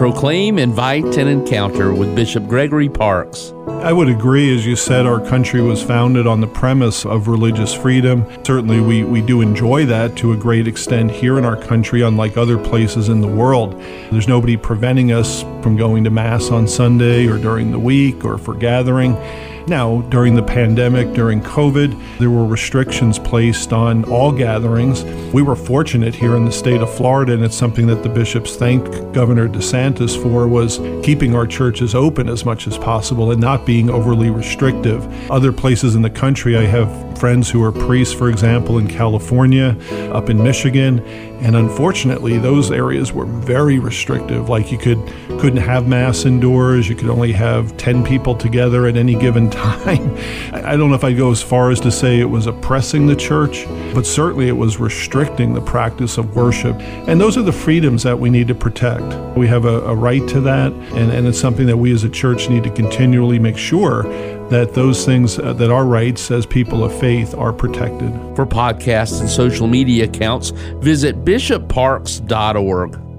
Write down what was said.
Proclaim, invite, and encounter with Bishop Gregory Parkes. I would agree. As you said, our country was founded on the premise of religious freedom. Certainly, we, we do enjoy that to a great extent here in our country, unlike other places in the world. There's nobody preventing us from going to Mass on Sunday or during the week or for gathering. Now, during the pandemic, during COVID, there were restrictions placed on all gatherings. We were fortunate here in the state of Florida, and it's something that the bishops thanked Governor DeSantis for was keeping our churches open as much as possible and not being overly restrictive. Other places in the country, I have friends who are priests, for example, in California, up in Michigan, and unfortunately, those areas were very restrictive. Like you could couldn't have mass indoors. You could only have ten people together at any given time. I don't know if I'd go as far as to say it was oppressing the church, but certainly it was restricting the practice of worship. And those are the freedoms that we need to protect. We have a, a right to that, and, and it's something that we as a church need to continually make sure that those things uh, that our rights as people of faith are protected. For podcasts and social media accounts, visit bishopparkes.org.